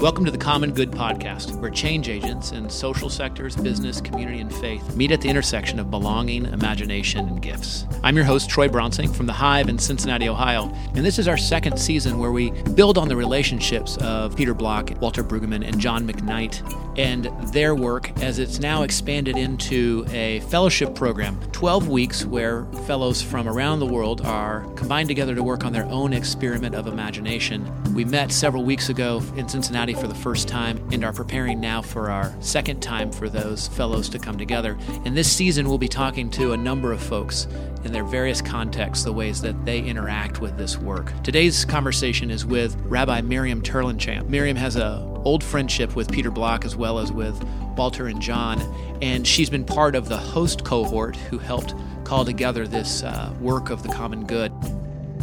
Welcome to the Common Good Podcast, where change agents in social sectors, business, community, and faith meet at the intersection of belonging, imagination, and gifts. I'm your host, Troy Bronsink from The Hive in Cincinnati, Ohio, and this is our second season where we build on the relationships of Peter Block, Walter Brueggemann, and John McKnight and their work as it's now expanded into a fellowship program 12 weeks where fellows from around the world are combined together to work on their own experiment of imagination. We met several weeks ago in Cincinnati for the first time and are preparing now for our second time for those fellows to come together. And this season, we'll be talking to a number of folks in their various contexts, the ways that they interact with this work. Today's conversation is with Rabbi Miriam Terlinchamp. Miriam has a old friendship with Peter Block as well as with Walter and John, and she's been part of the host cohort who helped call together this uh, work of the common good.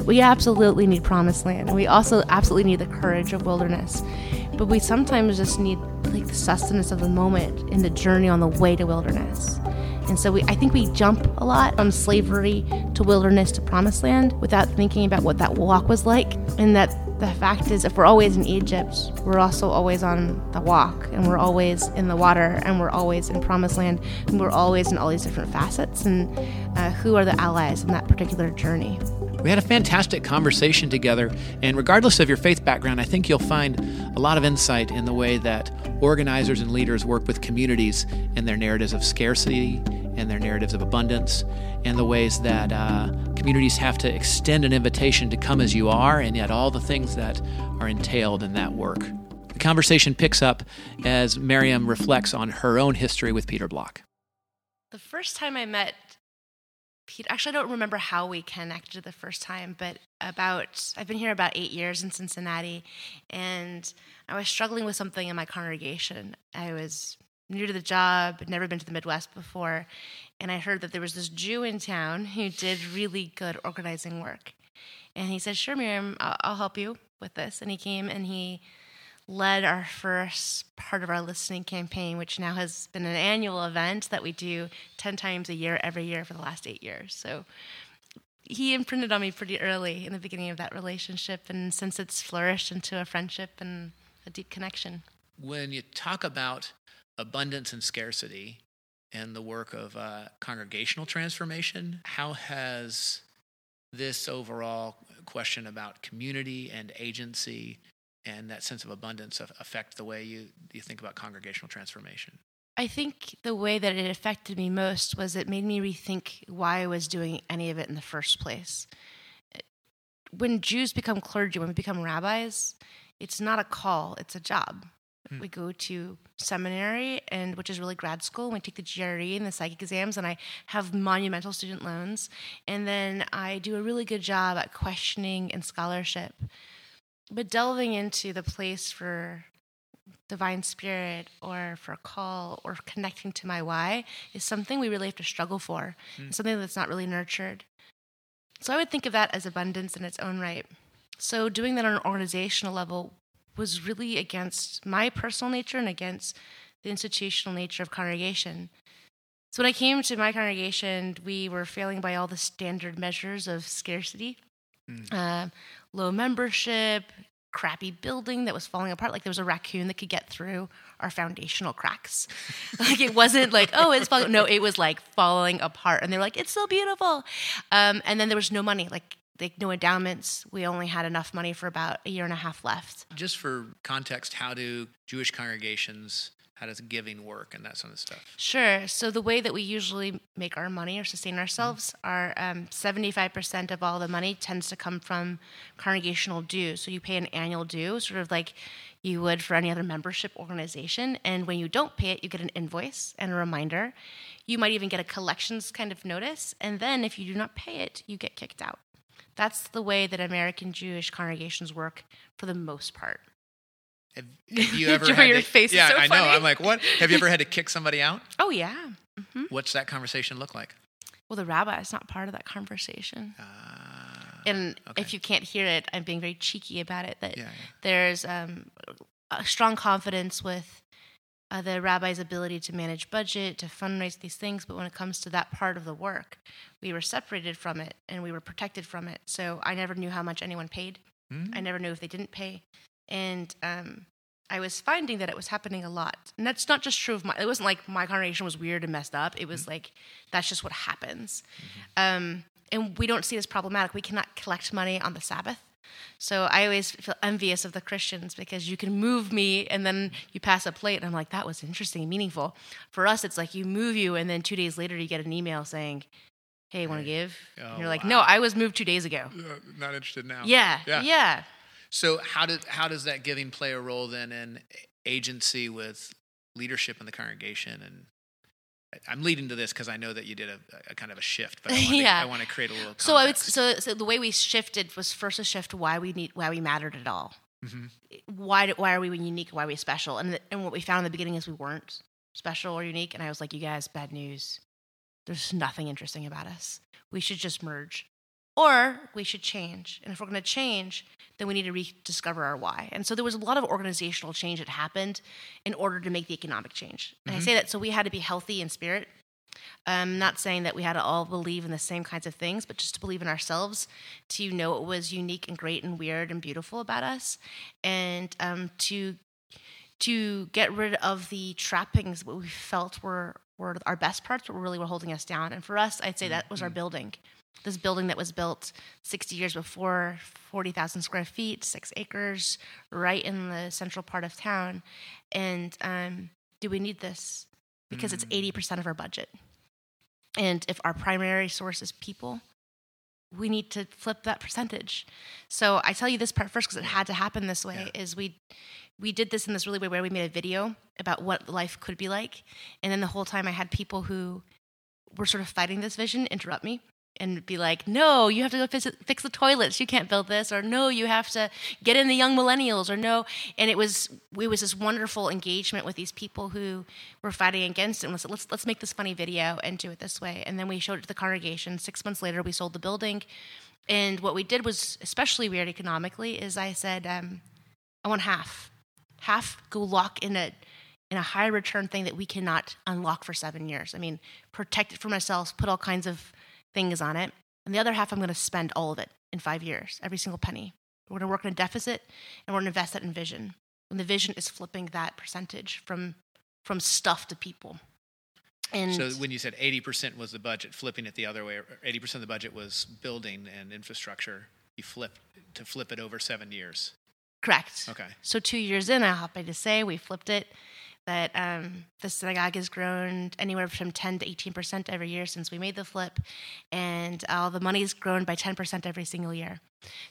We absolutely need promised land, and we also absolutely need the courage of wilderness. But we sometimes just need like the sustenance of the moment in the journey on the way to wilderness. And so we, I think we jump a lot from slavery to wilderness to promised land without thinking about what that walk was like. And that the fact is, if we're always in Egypt, we're also always on the walk, and we're always in the water, and we're always in promised land, and we're always in all these different facets. And uh, who are the allies in that particular journey? We had a fantastic conversation together, and regardless of your faith background, I think you'll find a lot of insight in the way that organizers and leaders work with communities in their narratives of scarcity and their narratives of abundance, and the ways that uh, communities have to extend an invitation to come as you are, and yet all the things that are entailed in that work. The conversation picks up as Miriam reflects on her own history with Peter Block. The first time I met Pete, actually, I don't remember how we connected the first time, but about, I've been here about eight years in Cincinnati, and I was struggling with something in my congregation. I was new to the job, never been to the Midwest before, and I heard that there was this Jew in town who did really good organizing work. And he said, Sure, Miriam, I'll, I'll help you with this. And he came and he led our first part of our listening campaign, which now has been an annual event that we do 10 times a year every year for the last eight years. So he imprinted on me pretty early in the beginning of that relationship, and since it's flourished into a friendship and a deep connection. When you talk about abundance and scarcity and the work of uh, congregational transformation, how has this overall question about community and agency and that sense of abundance affect the way you, you think about congregational transformation? I think the way that it affected me most was it made me rethink why I was doing any of it in the first place. When Jews become clergy, when we become rabbis, it's not a call, it's a job. Hmm. We go to seminary, and which is really grad school. and We take the GRE and the psych exams, and I have monumental student loans. And then I do a really good job at questioning and scholarship but delving into the place for divine spirit or for a call or connecting to my why is something we really have to struggle for. Mm. something that's not really nurtured. So i would think of that as abundance in its own right. So doing that on an organizational level was really against my personal nature and against the institutional nature of congregation. So when i came to my congregation we were failing by all the standard measures of scarcity. Mm. Uh, low membership, crappy building that was falling apart. Like there was a raccoon that could get through our foundational cracks. like it wasn't like, oh, it's falling. No, it was like falling apart. And they're like, it's so beautiful. Um, and then there was no money. Like like no endowments. We only had enough money for about a year and a half left. Just for context, how do Jewish congregations how does giving work and that sort of stuff? Sure. So the way that we usually make our money or sustain ourselves mm-hmm. are um, 75% of all the money tends to come from congregational dues. So you pay an annual due, sort of like you would for any other membership organization. And when you don't pay it, you get an invoice and a reminder. You might even get a collections kind of notice. And then if you do not pay it, you get kicked out. That's the way that American Jewish congregations work for the most part. Have, have you ever had your to, face yeah, so I funny. know. I'm like, what? Have you ever had to kick somebody out? Oh yeah. Mm-hmm. What's that conversation look like? Well, the rabbi is not part of that conversation. Uh, and okay. if you can't hear it, I'm being very cheeky about it. That yeah, yeah. there's um, a strong confidence with uh, the rabbi's ability to manage budget, to fundraise these things. But when it comes to that part of the work, we were separated from it and we were protected from it. So I never knew how much anyone paid. Mm-hmm. I never knew if they didn't pay and um, I was finding that it was happening a lot. And that's not just true of my, it wasn't like my congregation was weird and messed up. It was Mm-hmm. like, that's just what happens. Um, and we don't see this problematic. We cannot collect money on the Sabbath. So I always feel envious of the Christians because you can move me and then you pass a plate and I'm like, that was interesting and meaningful. For us, it's like you move you and then two days later you get an email saying, hey, want to give? Oh, and you're like, wow. no, I was moved two days ago. Uh, not interested now. Yeah, Yeah. yeah. So how did how does that giving play a role then in agency with leadership in the congregation? And I'm leading to this because I know that you did a, a kind of a shift, but I want, Yeah. to, I want to create a little. So I would so so the way we shifted was first a shift why we need why we mattered at all. Mhm. Why do- why are we unique? Why are we special? And the, and what we found in the beginning is we weren't special or unique. And I was like, you guys, bad news. There's nothing interesting about us. We should just merge, or we should change. And if we're going to change, then we need to rediscover our why. And so there was a lot of organizational change that happened in order to make the economic change. And I mm-hmm. say that so we had to be healthy in spirit. I'm not saying that we had to all believe in the same kinds of things, but just to believe in ourselves, to know what was unique and great and weird and beautiful about us, and um, to to get rid of the trappings what we felt were were our best parts, but really were holding us down. And for us, I'd say that was our mm-hmm. building. This building that was built 60 years before, 40,000 square feet, six acres, right in the central part of town. And um, do we need this? Because it's 80% of our budget. And if our primary source is people, we need to flip that percentage. So I tell you this part first because it had to happen this way. Is we we did this in this really way where we made a video about what life could be like, and then the whole time I had people who were sort of fighting this vision interrupt me and be like, "No, you have to go fix, fix the toilets. You can't build this," or "No, you have to get in the young millennials," or "No." And it was it was this wonderful engagement with these people who were fighting against it. And "Let's let's make this funny video and do it this way." And then we showed it to the congregation. Six months later, we sold the building. And what we did was especially weird economically. Is I said, um, "I want half, half go lock in a." in a high return thing that we cannot unlock for seven years. I mean, protect it from ourselves, put all kinds of things on it. And the other half, I'm going to spend all of it in five years, every single penny. We're going to work on a deficit and we're going to invest that in vision. And the vision is flipping that percentage from from stuff to people. And So when you said 80% was the budget, flipping it the other way, 80% of the budget was building and infrastructure, you flip to flip it over seven years. correct. Okay. So two years in, I'm happy to say we flipped it. That um, the synagogue has grown anywhere from 10 to 18 percent every year since we made the flip, and all the money's grown by 10 percent every single year.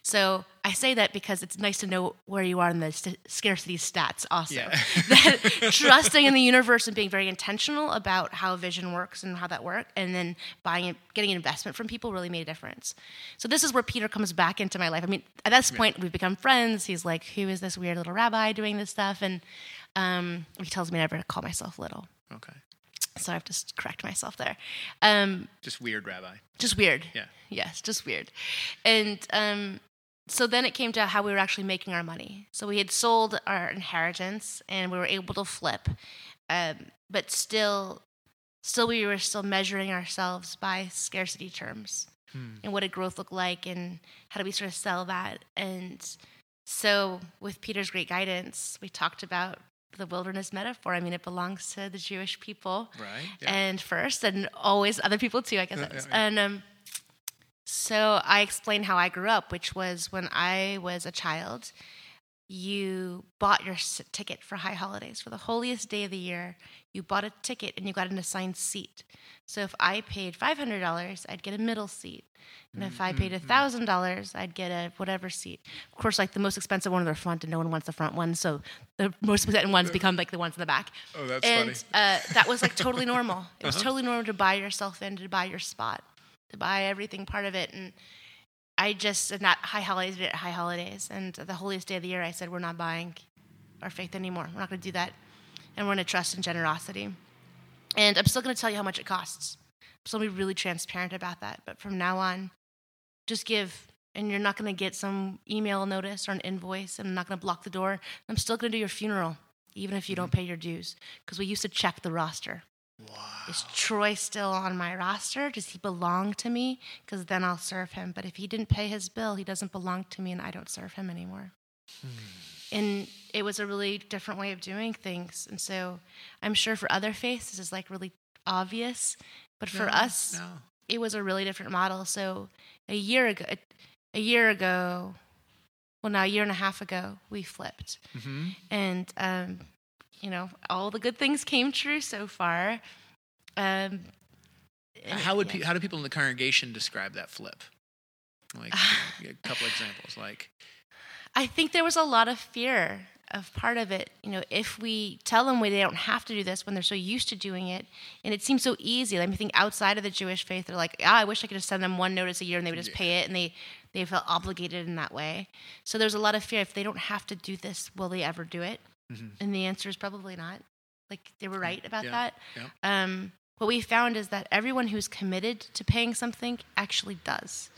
So I say that because it's nice to know where you are in the st- scarcity stats. Also, Yeah. that trusting in the universe and being very intentional about how vision works and how that works, and then buying it, getting an investment from people really made a difference. So this is where Peter comes back into my life. I mean, at this point we've become friends. He's like, "Who is this weird little rabbi doing this stuff?" And um, he tells me never to call myself little, Okay. so I have to s- correct myself there. Um, Just weird, Rabbi. just weird. Yeah. Yes, just weird. And um, so then it came to how we were actually making our money. So we had sold our inheritance and we were able to flip, um, but still, still we were still measuring ourselves by scarcity terms and what did growth look like and how do we sort of sell that. And so with Peter's great guidance, we talked about the wilderness metaphor. I mean, it belongs to the Jewish people Right. Yeah. and first and always other people too i guess Yeah, yeah, and um, so i explained how i grew up which was when i was a child you bought your ticket for high holidays for the holiest day of the year you bought a ticket and you got an assigned seat so if i paid $500 i'd get a middle seat and if i paid Mm-hmm. $1000 i'd get a whatever seat of course like the most expensive one in the front and no one wants the front one so the most expensive ones become like the ones in the back Oh, that's and funny. uh, that was like totally normal. It Uh-huh. was totally normal to buy yourself in, to buy your spot, to buy everything part of it. And I just, and that high holidays, did at high holidays. And the holiest day of the year, I said, we're not buying our faith anymore. We're not going to do that. And we're going to trust in generosity. And I'm still going to tell you how much it costs. So I'm still going to be really transparent about that. But from now on, just give. And you're not going to get some email notice or an invoice. And I'm not going to block the door. I'm still going to do your funeral, even if you don't mm-hmm. pay your dues. Because we used to check the roster. Wow. Is Troy still on my roster? Does he belong to me? Because then I'll serve him. But if he didn't pay his bill, he doesn't belong to me and I don't serve him anymore. Hmm. And it was a really different way of doing things. And so I'm sure for other faiths, this is like really obvious, but for No, us, no. it was a really different model. So a year ago, a year ago, well, now a year and a half ago, we flipped, hmm and um, you know, all the good things came true so far. Um, How would yeah. pe- how do people in the congregation describe that flip? Like a couple examples, like I think there was a lot of fear of part of it. You know, if we tell them they don't have to do this when they're so used to doing it, and it seems so easy. Like, I think outside of the Jewish faith, they're like, "Ah, I wish I could just send them one notice a year and they would just Yeah. pay it, and they they felt obligated in that way. So there's a lot of fear. If they don't have to do this, will they ever do it? Mhm. And the answer is probably not. Like they were right about Yeah, that. yeah. Um, what we found is that everyone who's committed to paying something actually does.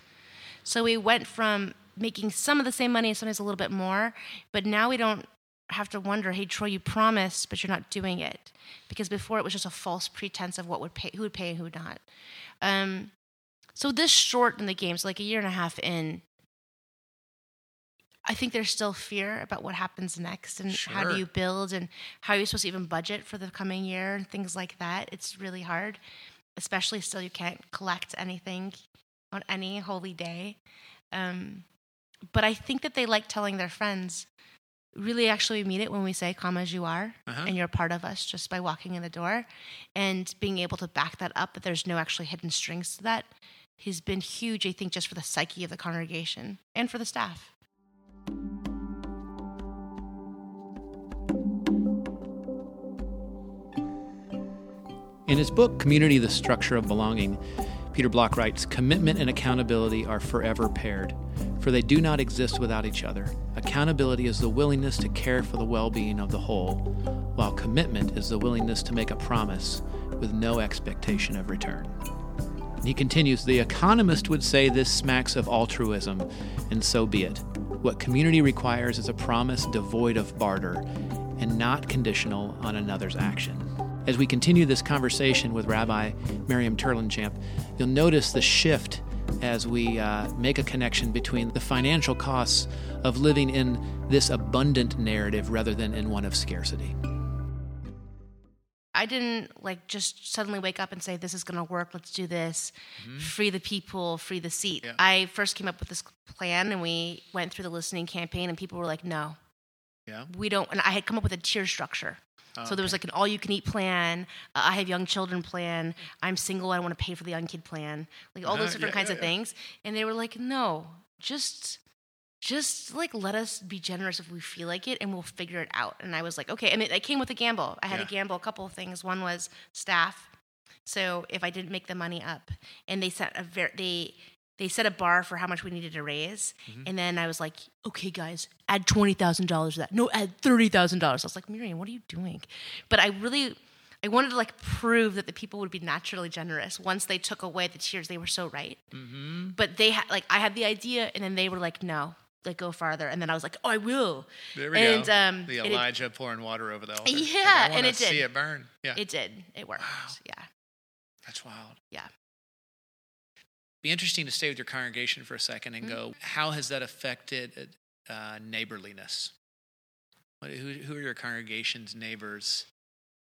So we went from making some of the same money and sometimes a little bit more, but now we don't have to wonder, hey Troy, you promised, but you're not doing it. Because before it was just a false pretense of what would pay who would pay and who would not. Um, so this short in the game, so like a year and a half in, I think there's still fear about what happens next and how do you build and how are you supposed to even budget for the coming year and things like that. It's really hard, especially still you can't collect anything on any holy day. Um, but I think that they like telling their friends. Really, actually, we mean it when we say "come as you are," Uh-huh. and you're a part of us just by walking in the door, and being able to back that up. That there's no actually hidden strings to that has been huge. I think just for the psyche of the congregation and for the staff. In his book, Community The Structure of Belonging, Peter Block writes Commitment and accountability are forever paired, for they do not exist without each other. Accountability is the willingness to care for the well being of the whole, while commitment is the willingness to make a promise with no expectation of return. He continues The economist would say this smacks of altruism, and so be it. What community requires is a promise devoid of barter and not conditional on another's action. As we continue this conversation with Rabbi Miriam Terlinchamp, you'll notice the shift as we uh, make a connection between the financial costs of living in this abundant narrative rather than in one of scarcity. I didn't like just suddenly wake up and say, This is going to work. Let's do this. Free the people, free the seat. Yeah. I first came up with this plan and we went through the listening campaign, and people were like, No, Yeah. we don't. And I had come up with a tier structure. Oh, so there was like an all you can eat plan, uh, I have young children plan, I'm single, I don't want to pay for the young kid plan, like all Uh-huh, those different yeah, kinds yeah, of yeah. things. And they were like, No, just just like let us be generous if we feel like it and we'll figure it out. And I was like, okay. And it, I came with a gamble. I had to gamble a couple of things. One was staff. So if I didn't make the money up, and they set a very they they set a bar for how much we needed to raise, Mm-hmm. and then I was like, okay, guys, add twenty thousand dollars to that. No, add thirty thousand dollars. I was like, Miriam, what are you doing? But I really. I wanted to like prove that the people would be naturally generous once they took away the tiers. They were so right, Mm-hmm. but they had like I had the idea, and then they were like, no, like go farther. And then I was like, oh, I will. There we and, go. Um, the and it- Elijah pouring water over the altar. Like, Yeah, I and it did. see it burn. Yeah. It did. It worked. Wow. Yeah. That's wild. Yeah. Be interesting to stay with your congregation for a second and Mhm. go, how has that affected uh, neighborliness? What, who, who are your congregation's neighbors?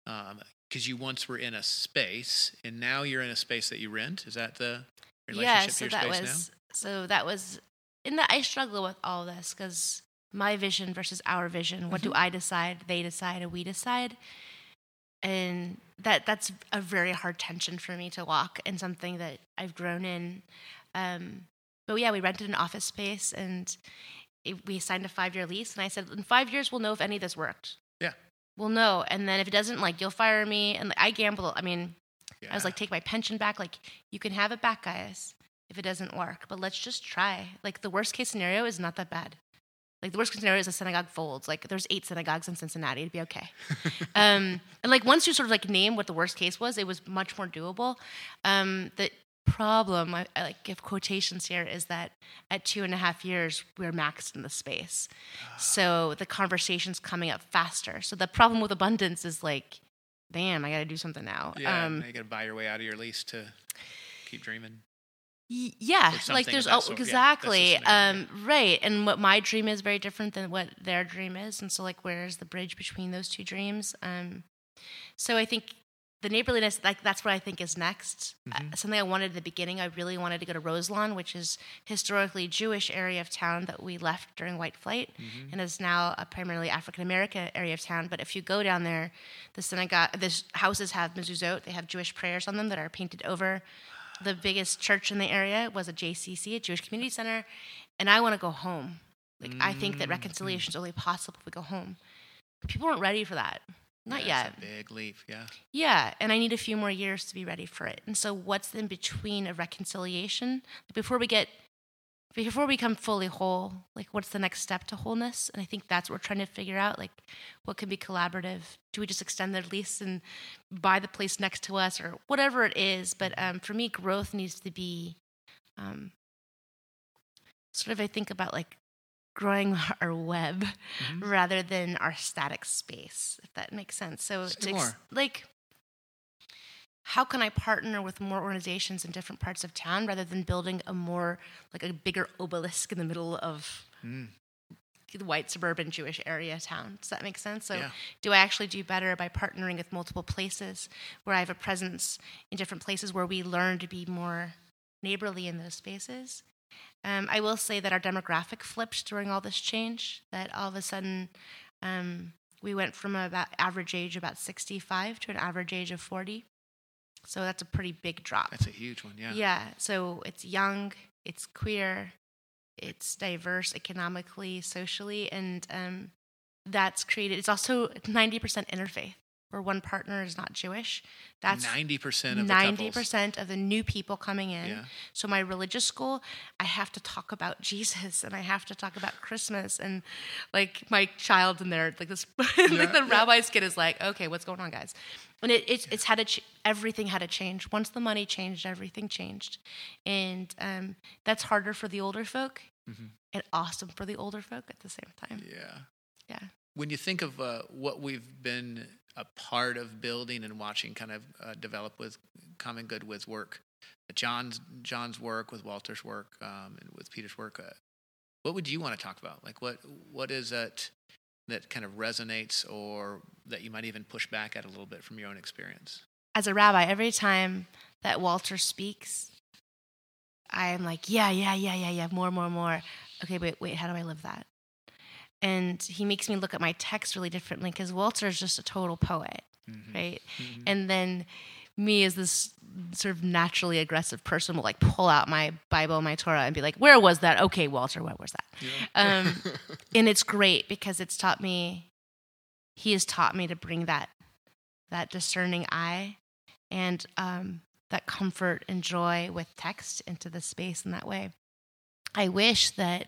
Because you once were in a space and now you're in a space that you rent. Is that the relationship Yeah. to So your that space was so that was in that I struggle with all this because my vision versus our vision. What do I decide? They decide, and we decide. And that that's a very hard tension for me to walk, and something that I've grown in. Um, but yeah, we rented an office space, and it, we signed a five year lease. And I said, in five years, we'll know if any of this worked. Yeah. We'll know, and then if it doesn't, like you'll fire me. And I gamble. I mean, now? I was like, take my pension back. Like, you can have it back, guys, if it doesn't work. But let's just try. Like, the worst case scenario is not that bad. Like, the worst case scenario is a synagogue folds. Like, there's eight synagogues in Cincinnati. It'd be okay. um, and like, once you sort of like name what the worst case was, it was much more doable. Um, the problem, I, I like give quotations here, is that at two and a half years, we're maxed in the space. So the conversation's coming up faster. So the problem with abundance is like, damn, I got to do something now. yeah, um, you got to buy your way out of your lease to keep dreaming. Yeah, like there's oh, sort. Yeah, exactly scenario, um, right, and what my dream is very different than what their dream is, and so like where's the bridge between those two dreams? Um, so I think the neighborliness, like that's what I think is next. Mm-hmm. Uh, something I wanted at the beginning. I really wanted to go to Roselawn, which is historically Jewish area of town that we left during White Flight, Mm-hmm. and is now a primarily African American area of town. But if you go down there, the synagogue, the houses have mezuzot. They have Jewish prayers on them that are painted over. The biggest church in the area was a JCC, a Jewish Community Center, and I want to go home. Like I think Mm, that reconciliation is only possible if we go home. People aren't ready for that. Not Yeah, yet. a big leap. Yeah. Yeah, and I need a few more years to be ready for it. And so, what's in between a reconciliation before we get before we become fully whole? Like, what's the next step to wholeness? And I think that's what we're trying to figure out. Like, what can be collaborative? Do we just extend the lease and buy the place next to us, or whatever it is? But um, for me, growth needs to be um, sort of. I think about like growing our web Mhm. rather than our static space, if that makes sense. So, ex- like, how can I partner with more organizations in different parts of town rather than building a more, like a bigger obelisk in the middle of Mm. the white suburban Jewish area town? Does that make sense? So, Yeah. do I actually do better by partnering with multiple places where I have a presence in different places where we learn to be more neighborly in those spaces? Um, I will say that our demographic flipped during all this change. That all of a sudden, um, we went from about average age about 65 to an average age of 40. So that's a pretty big drop. That's a huge one. Yeah. Yeah. So it's young, it's queer, it's diverse economically, socially, and um, that's created. It's also 90% interfaith, where one partner is not Jewish. That's ninety percent of the ninety couples. percent of the new people coming in. Yeah. So my religious school, I have to talk about Jesus and I have to talk about Christmas and like my child in there, like this, like the Yeah, yeah. rabbi's kid is like, okay, what's going on, guys? And it, it's it's had to ch- everything had to change. Once the money changed, everything changed, and um, that's harder for the older folk Mhm. and awesome for the older folk at the same time. Yeah. Yeah. When you think of uh, what we've been a part of building and watching kind of uh, develop with Common Good with work, John's John's work with Walter's work um, and with Peter's work, uh, what would you want to talk about? Like what what is it that kind of resonates or that you might even push back at a little bit from your own experience? as a rabbi, every time that Walter speaks, I'm like, yeah, yeah, yeah, yeah, yeah, more, more, more. Okay, wait, wait, how do I live that? And he makes me look at my text really differently because Walter is just a total poet, Mhm. right? Mhm. And then me as this sort of naturally aggressive person will like pull out my Bible, my Torah, and be like, where was that? Okay, Walter, what was that? Um, and it's great because it's taught me he has taught me to bring that that discerning eye and um, that comfort and joy with text into the space in that way i wish that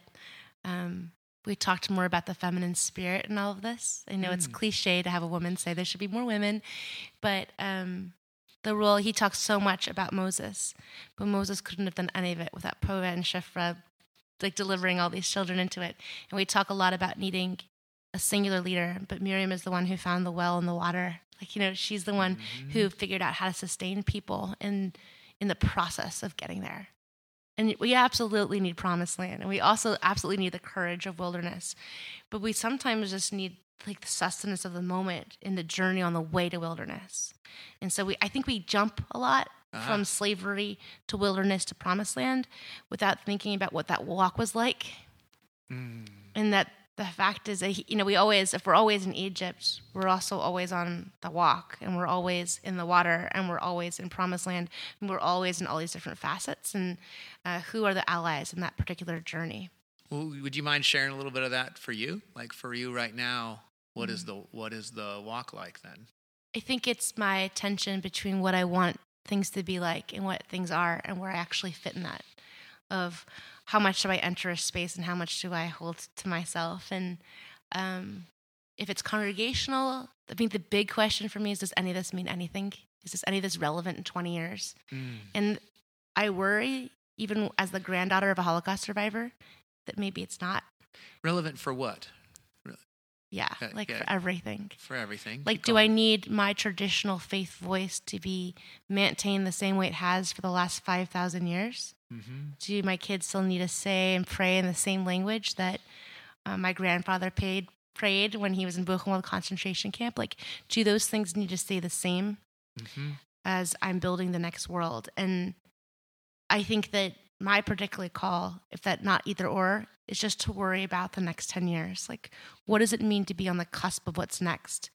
um, we talked more about the feminine spirit and all of this i know it's Mm. cliche to have a woman say there should be more women but um, the role he talks so much about moses but moses couldn't have done any of it without Puah and Shifra like delivering all these children into it. And we talk a lot about needing a singular leader, but Miriam is the one who found the well and the water. Like, you know, she's the one who figured out how to sustain people in in the process of getting there. And we absolutely need promised land. And we also absolutely need the courage of wilderness. But we sometimes just need like the sustenance of the moment in the journey on the way to wilderness. And so we I think we jump a lot Uh-huh. from slavery to wilderness to promised land without thinking about what that walk was like. Mm. And that the fact is that, you know, we always, if we're always in Egypt, we're also always on the walk and we're always in the water and we're always in promised land and we're always in all these different facets. And uh, who are the allies in that particular journey? Well, would you mind sharing a little bit of that for you? Like for you right now, what is the what is the walk like then? I think it's my tension between what I want things to be like and what things are and where I actually fit in that of how much do I enter a space and how much do I hold to myself and um, if it's congregational I think the big question for me is does any of this mean anything is this any of this relevant in 20 years and I worry even as the granddaughter of a Holocaust survivor that maybe it's not Relevant for what? yeah Uh, like yeah. for everything For everything. Like, Keep do I need my traditional faith voice to be maintained the same way it has for the last 5,000 years? Do my kids still need to say and pray in the same language that uh, my grandfather paid, prayed when he was in Buchenwald concentration camp? Like, do those things need to stay the same as I'm building the next world? And I think that my particular call, if that not either or, is just to worry about the next 10 years. Like, what does it mean to be on the cusp of what's next?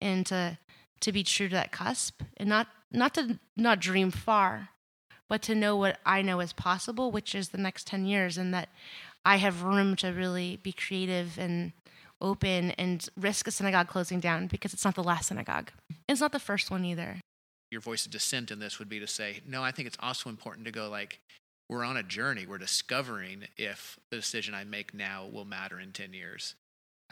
And to to be true to that cusp and not not to not dream far, but to know what I know is possible, which is the next 10 years, and that I have room to really be creative and open and risk a synagogue closing down because it's not the last synagogue. It's not the first one either. Your voice of dissent in this would be to say, no, I think it's also important to go like, we're on a journey. We're discovering if the decision I make now will matter in 10 years.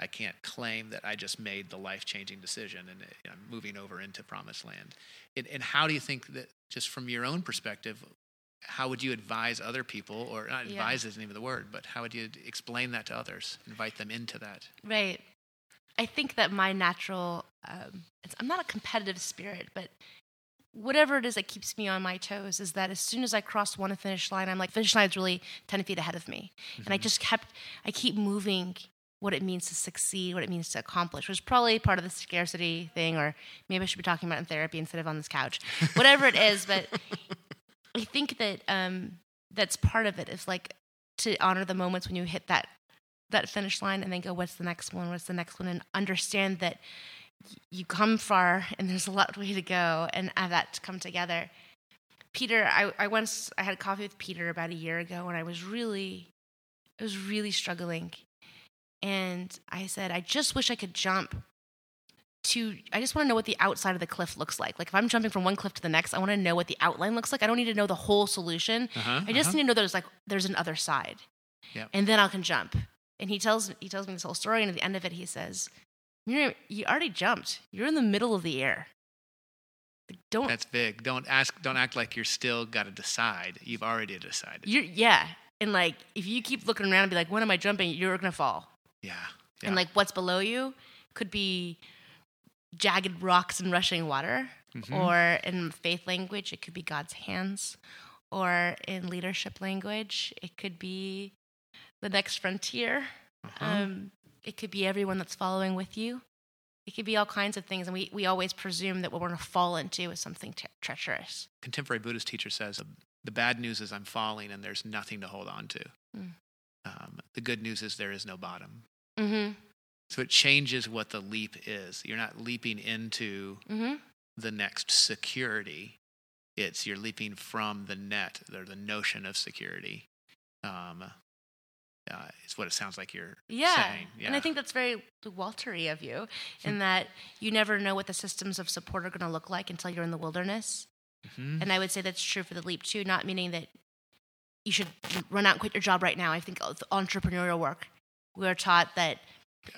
I can't claim that I just made the life changing decision and I'm moving over into promised land. And, and, how do you think that, just from your own perspective, how would you advise other people, or not advise yeah. isn't even the word, but how would you explain that to others, invite them into that? Right. I think that my natural, um, I'm not a competitive spirit, but whatever it is that keeps me on my toes is that as soon as I cross one finish line, I'm like, finish line's really 10 feet ahead of me. Mm-hmm. And I mm-hmm. just kept, I keep moving what it means to succeed, what it means to accomplish, which is probably part of the scarcity thing, or maybe I should be talking about in therapy instead of on this couch. Whatever it is, but I think that um, that's part of it. Is like to honor the moments when you hit that that finish line, and then go, "What's the next one? What's the next one?" And understand that you come far, and there's a lot way to go, and have that to come together. Peter, I, I once I had coffee with Peter about a year ago, and I was really, I was really struggling and I said, I just wish I could jump to I just want to know what the outside of the cliff looks like. Like if I'm jumping from one cliff to the next, I want to know what the outline looks like. I don't need to know the whole solution. Uh-huh, I just uh-huh. need to know there's like there's an other side. Yep. And then I can jump. And he tells he tells me this whole story and at the end of it he says, "You you already jumped. You're in the middle of the air." Don't That's big. Don't ask don't act like you're still got to decide. You've already decided. You're, yeah. And like if you keep looking around and be like, "When am I jumping?" you're going to fall. Yeah. yeah. And like what's below you could be jagged rocks and rushing water, mm-hmm. or in faith language, it could be God's hands, or in leadership language, it could be the next frontier. Uh-huh. Um, it could be everyone that's following with you. It could be all kinds of things, and we, we always presume that what we're going to fall into is something tre- treacherous. Contemporary Buddhist teacher says the bad news is I'm falling, and there's nothing to hold on to. Mm. Um, the good news is there is no bottom. Mm-hmm. So it changes what the leap is. You're not leaping into mm-hmm. the next security. It's you're leaping from the net or the notion of security. Um, uh, it's what it sounds like you're yeah. saying. Yeah. And I think that's very Waltery of you in that you never know what the systems of support are going to look like until you're in the wilderness. Mm-hmm. And I would say that's true for the leap too, not meaning that you should run out and quit your job right now. I think entrepreneurial work we are taught that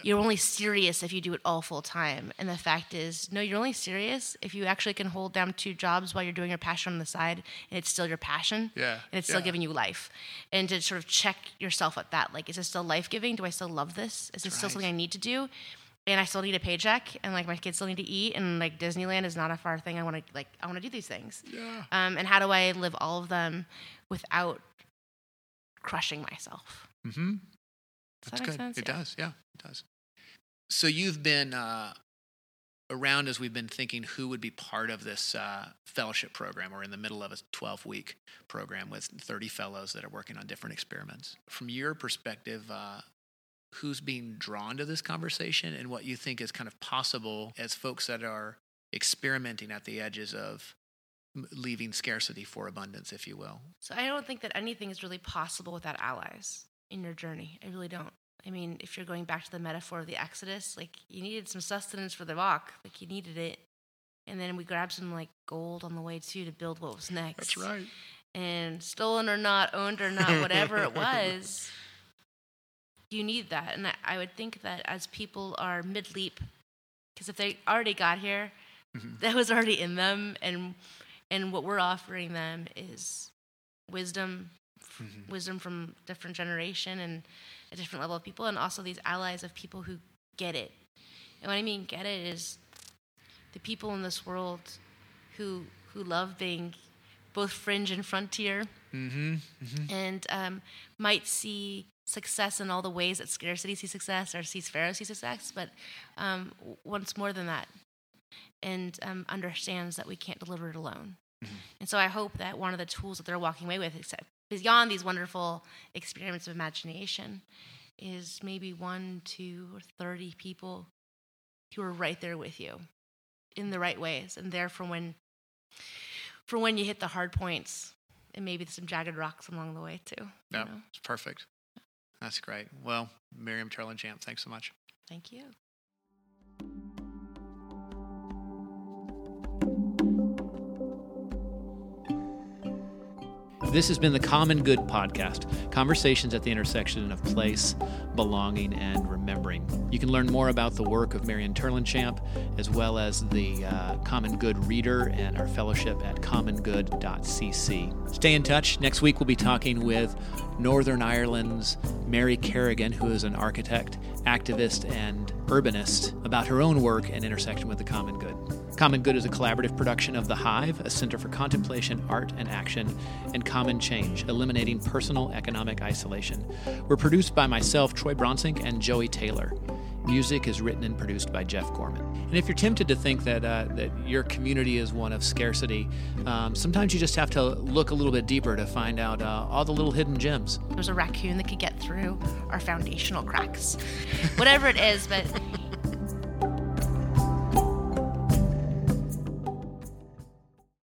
you're only serious if you do it all full time. And the fact is, no, you're only serious if you actually can hold down two jobs while you're doing your passion on the side and it's still your passion. Yeah. And it's still yeah. giving you life. And to sort of check yourself at that. Like, is this still life giving? Do I still love this? Is it still something I need to do? And I still need a paycheck and like my kids still need to eat and like Disneyland is not a far thing. I want to like I want to do these things. Yeah. Um, and how do I live all of them without crushing myself? Mm-hmm. That's that good. Sense? It yeah. does. Yeah, it does. So you've been uh, around as we've been thinking who would be part of this uh, fellowship program. We're in the middle of a 12 week program with 30 fellows that are working on different experiments. From your perspective, uh, who's being drawn to this conversation and what you think is kind of possible as folks that are experimenting at the edges of leaving scarcity for abundance, if you will? So I don't think that anything is really possible without allies in your journey. I really don't. I mean, if you're going back to the metaphor of the Exodus, like you needed some sustenance for the walk, like you needed it. And then we grabbed some like gold on the way too to build what was next. That's right. And stolen or not, owned or not, whatever it was, you need that. And I would think that as people are mid leap, because if they already got here, mm-hmm. that was already in them. And and what we're offering them is wisdom, mm-hmm. wisdom from different generation and a different level of people, and also these allies of people who get it. And what I mean get it is the people in this world who who love being both fringe and frontier, Mm-hmm. Mm-hmm. and um, might see success in all the ways that scarcity sees success or sees Pharaoh sees success, but um, wants more than that and um, understands that we can't deliver it alone. Mhm. And so I hope that one of the tools that they're walking away with, except beyond these wonderful experiments of imagination, is maybe one, two, or 30 people who are right there with you in the right ways and there for when for when you hit the hard points and maybe some jagged rocks along the way too. Yeah, know? it's perfect. That's great. Well, Miriam Terlinchamp, thanks so much. Thank you. This has been the Common Good Podcast conversations at the intersection of place, belonging, and remembering. You can learn more about the work of Miriam Terlinchamp, as well as the uh, Common Good Reader and our fellowship at commongood.cc. Stay in touch. Next week, we'll be talking with Northern Ireland's Mary Kerrigan, who is an architect, activist, and urbanist, about her own work and intersection with the common good. Common Good is a collaborative production of The Hive, a center for contemplation, art, and action, and Common Change, eliminating personal economic isolation. We're produced by myself, Troy Bronsink, and Joey Taylor. Music is written and produced by Jeff Gorman. And if you're tempted to think that uh, that your community is one of scarcity, um, sometimes you just have to look a little bit deeper to find out uh, all the little hidden gems. There's a raccoon that could get through our foundational cracks. Whatever it is, but